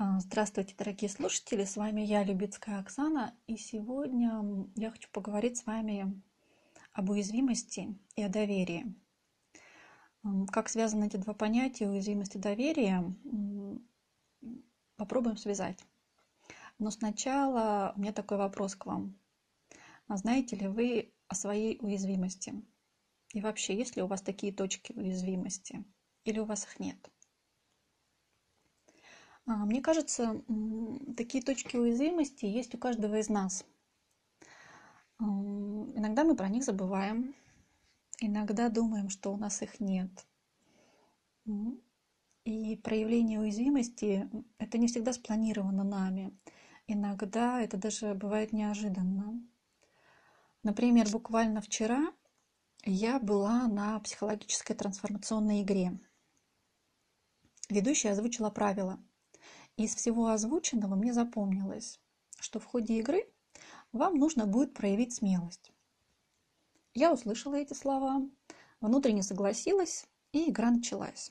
А, Здравствуйте, дорогие слушатели! С вами я, Любецкая Оксана, и сегодня я хочу поговорить с вами об уязвимости и о доверии. Как связаны эти два понятия, уязвимость и доверие, попробуем связать. Но сначала у меня такой вопрос к вам. А знаете ли вы о своей уязвимости? И вообще, есть ли у вас такие точки уязвимости? Или у вас их нет? А, мне кажется, такие точки уязвимости есть у каждого из нас. Иногда мы про них забываем, иногда думаем, что у нас их нет. И проявление уязвимости – это не всегда спланировано нами. Иногда это даже бывает неожиданно. Например, буквально вчера я была на психологической трансформационной игре. Ведущая озвучила правила – из всего озвученного мне запомнилось, что в ходе игры вам нужно будет проявить смелость. Я услышала эти слова, внутренне согласилась, и игра началась.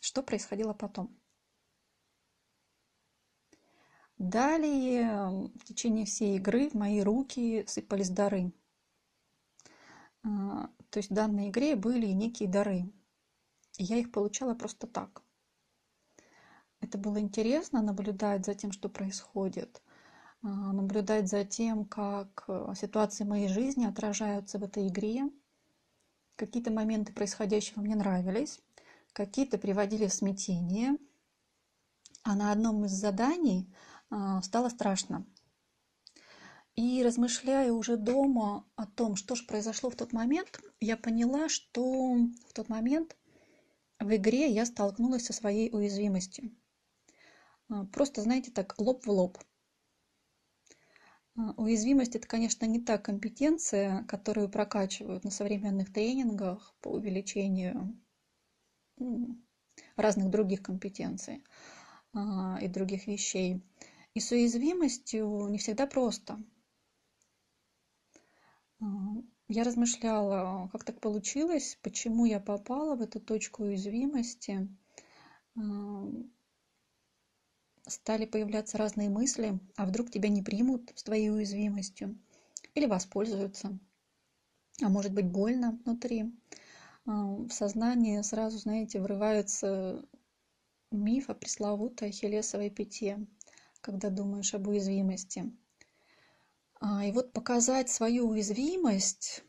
Что происходило потом? Далее в течение всей игры в мои руки сыпались дары. А, то есть в данной игре были некие дары. И я их получала просто так. Это было интересно наблюдать за тем, что происходит, а, наблюдать за тем, как э, ситуации моей жизни отражаются в этой игре. Какие-то моменты происходящего мне нравились, какие-то приводили в смятение. А на одном из заданий а, стало страшно. И размышляя уже дома о том, что же произошло в тот момент, я поняла, что в тот момент в игре я столкнулась со своей уязвимостью. А, просто, знаете, так, лоб в лоб. А, уязвимость – это, конечно, не та компетенция, которую прокачивают на современных тренингах по увеличению разных других компетенций а, и других вещей. И с уязвимостью не всегда просто. Я размышляла, как так получилось, почему я попала в эту точку уязвимости стали появляться разные мысли, а вдруг тебя не примут с твоей уязвимостью или воспользуются, а может быть больно внутри. А, в сознание сразу, знаете, врывается миф о пресловутой ахиллесовой пяте, когда думаешь об уязвимости. А, и вот показать свою уязвимость,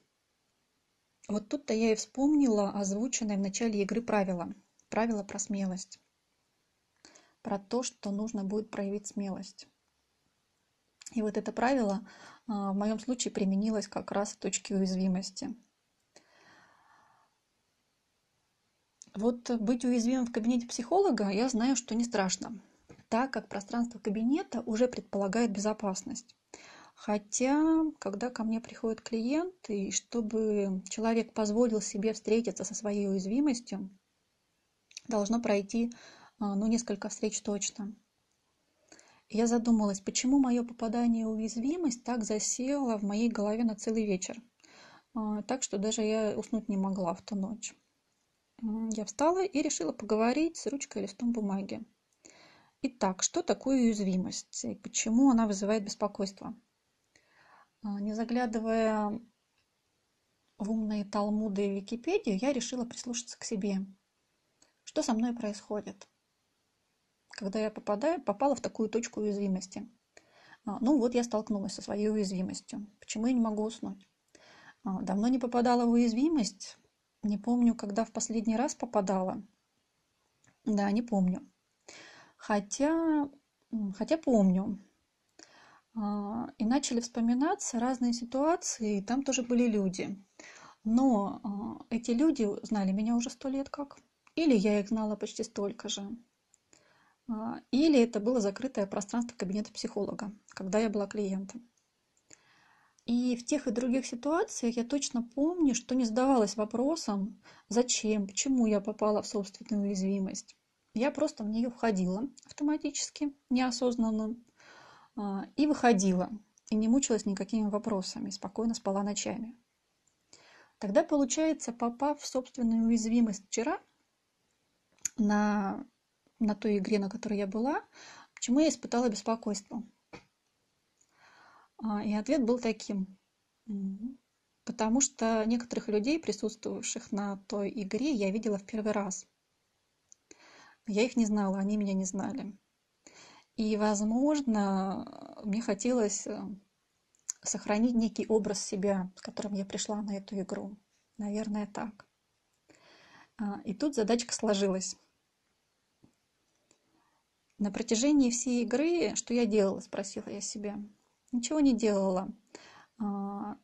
вот тут-то я и вспомнила озвученное в начале игры правило. Правило про смелость про то, что нужно будет проявить смелость. И вот это правило а, в моем случае применилось как раз в точке уязвимости. Вот быть уязвимым в кабинете психолога я знаю, что не страшно, так как пространство кабинета уже предполагает безопасность. Хотя, когда ко мне приходит клиент, и чтобы человек позволил себе встретиться со своей уязвимостью, должно пройти ну, несколько встреч точно. Я задумалась, почему мое попадание в уязвимость так засело в моей голове на целый вечер. А, так что даже я уснуть не могла в ту ночь. Я встала и решила поговорить с ручкой и листом бумаги. Итак, что такое уязвимость и почему она вызывает беспокойство? А, не заглядывая в умные талмуды и Википедию, я решила прислушаться к себе. Что со мной происходит? Когда я попадаю, попала в такую точку уязвимости. А, ну вот я столкнулась со своей уязвимостью. Почему я не могу уснуть? А, давно не попадала в уязвимость. Не помню, когда в последний раз попадала. Да, не помню. Хотя, хотя помню. А, и начали вспоминаться разные ситуации, и там тоже были люди. Но эти люди знали меня уже сто лет как. Или я их знала почти столько же. А, или это было закрытое пространство кабинета психолога, когда я была клиентом. И в тех и других ситуациях я точно помню, что не задавалась вопросом, зачем, почему я попала в собственную уязвимость. Я просто в нее входила автоматически, неосознанно, а, и выходила, и не мучилась никакими вопросами, спокойно спала ночами. Тогда, получается, попав в собственную уязвимость вчера, на на той игре, на которой я была, почему я испытала беспокойство? А, и ответ был таким. Потому что некоторых людей, присутствовавших на той игре, я видела в первый раз. Я их не знала, они меня не знали. И, возможно, мне хотелось э, сохранить некий образ себя, с которым я пришла на эту игру. Наверное, так. А, и тут задачка сложилась. На протяжении всей игры, что я делала, спросила я себя. Ничего не делала. А,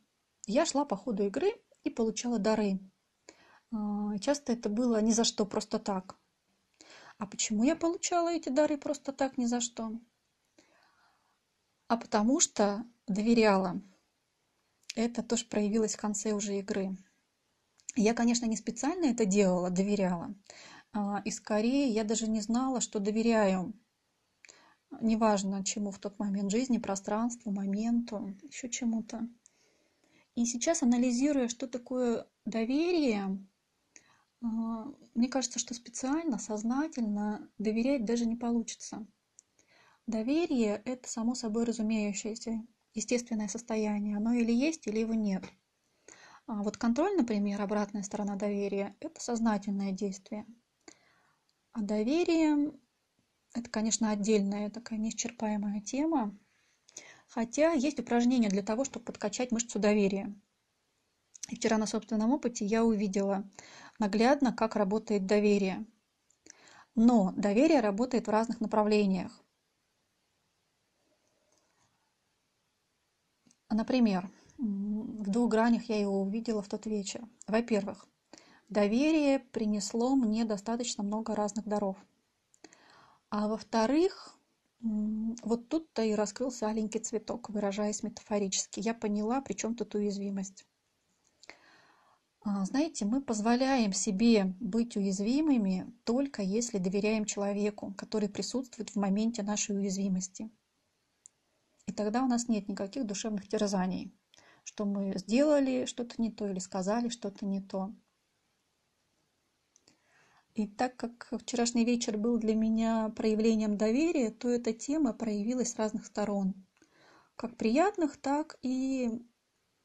я шла по ходу игры и получала дары. А, часто это было ни за что, просто так. А почему я получала эти дары просто так, ни за что? А потому что доверяла. Это тоже проявилось в конце уже игры. Я, конечно, не специально это делала, доверяла. А, и скорее я даже не знала, что доверяю. Неважно, чему в тот момент жизни, пространству, моменту, еще чему-то. И сейчас, анализируя, что такое доверие, а, мне кажется, что специально, сознательно доверять даже не получится. Доверие – это само собой разумеющееся, естественное состояние. Оно или есть, или его нет. А вот контроль, например, обратная сторона доверия – это сознательное действие. А доверие – это, конечно, отдельная такая неисчерпаемая тема. Хотя есть упражнения для того, чтобы подкачать мышцу доверия. И вчера на собственном опыте я увидела наглядно, как работает доверие. Но доверие работает в разных направлениях. Например, в двух гранях я его увидела в тот вечер. Во-первых, доверие принесло мне достаточно много разных даров. А во-вторых, вот тут-то и раскрылся аленький цветок, выражаясь метафорически. Я поняла, при чем тут уязвимость. А, знаете, мы позволяем себе быть уязвимыми только если доверяем человеку, который присутствует в моменте нашей уязвимости. И тогда у нас нет никаких душевных терзаний что мы сделали что-то не то или сказали что-то не то. И так как вчерашний вечер был для меня проявлением доверия, то эта тема проявилась с разных сторон. Как приятных, так и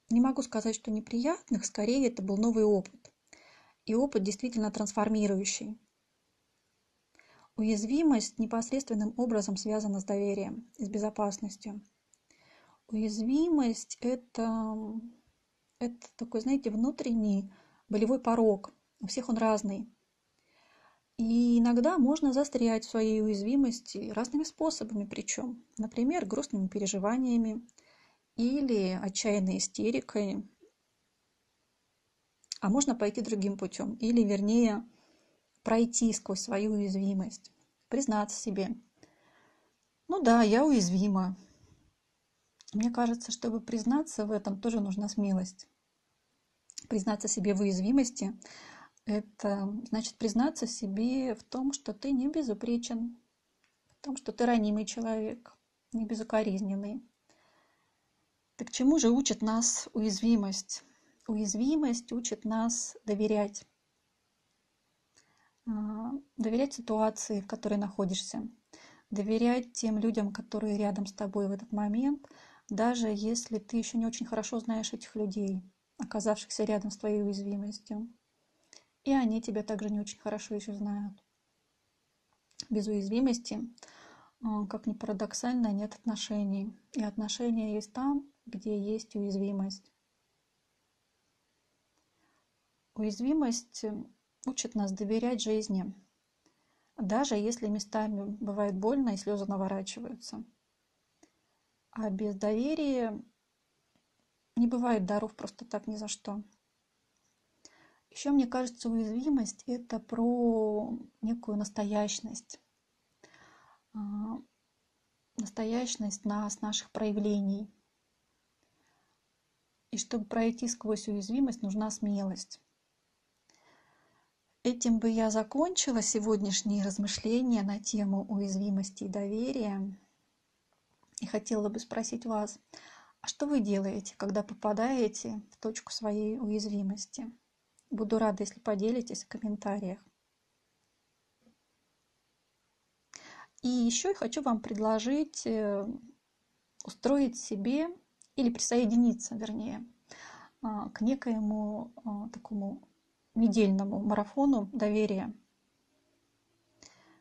не могу сказать, что неприятных, скорее это был новый опыт. И опыт действительно трансформирующий. Уязвимость непосредственным образом связана с доверием и с безопасностью. Уязвимость – это, это такой, знаете, внутренний болевой порог. У всех он разный. И иногда можно застрять в своей уязвимости разными способами причем. Например, грустными переживаниями или отчаянной истерикой. А можно пойти другим путем. Или, вернее, пройти сквозь свою уязвимость. Признаться себе. Ну да, я уязвима. Мне кажется, чтобы признаться в этом, тоже нужна смелость. Признаться себе в уязвимости – это значит признаться себе в том, что ты не безупречен, в том, что ты ранимый человек, не безукоризненный. Так чему же учит нас уязвимость? Уязвимость учит нас доверять. А, доверять ситуации, в которой находишься. Доверять тем людям, которые рядом с тобой в этот момент – даже если ты еще не очень хорошо знаешь этих людей, оказавшихся рядом с твоей уязвимостью. И они тебя также не очень хорошо еще знают. Без уязвимости, э, как ни парадоксально, нет отношений. И отношения есть там, где есть уязвимость. Уязвимость учит нас доверять жизни, даже если местами бывает больно и слезы наворачиваются. А без доверия не бывает даров просто так ни за что. Еще, мне кажется, уязвимость – это про некую настоящность. А, настоящность нас, наших проявлений. И чтобы пройти сквозь уязвимость, нужна смелость. Этим бы я закончила сегодняшние размышления на тему уязвимости и доверия. И хотела бы спросить вас, а что вы делаете, когда попадаете в точку своей уязвимости? Буду рада, если поделитесь в комментариях. И еще я хочу вам предложить э, устроить себе или присоединиться, вернее, а, к некоему а, такому недельному марафону доверия.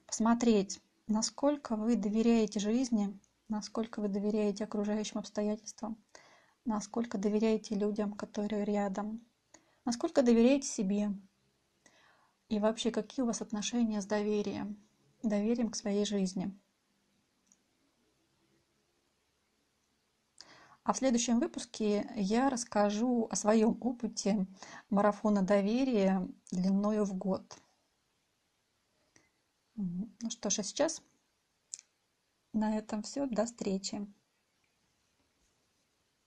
Посмотреть, насколько вы доверяете жизни, насколько вы доверяете окружающим обстоятельствам, насколько доверяете людям, которые рядом, насколько доверяете себе, и вообще какие у вас отношения с доверием, доверием к своей жизни. А в следующем выпуске я расскажу о своем опыте марафона доверия длиною в год. Ну что ж, а сейчас на этом все. До встречи.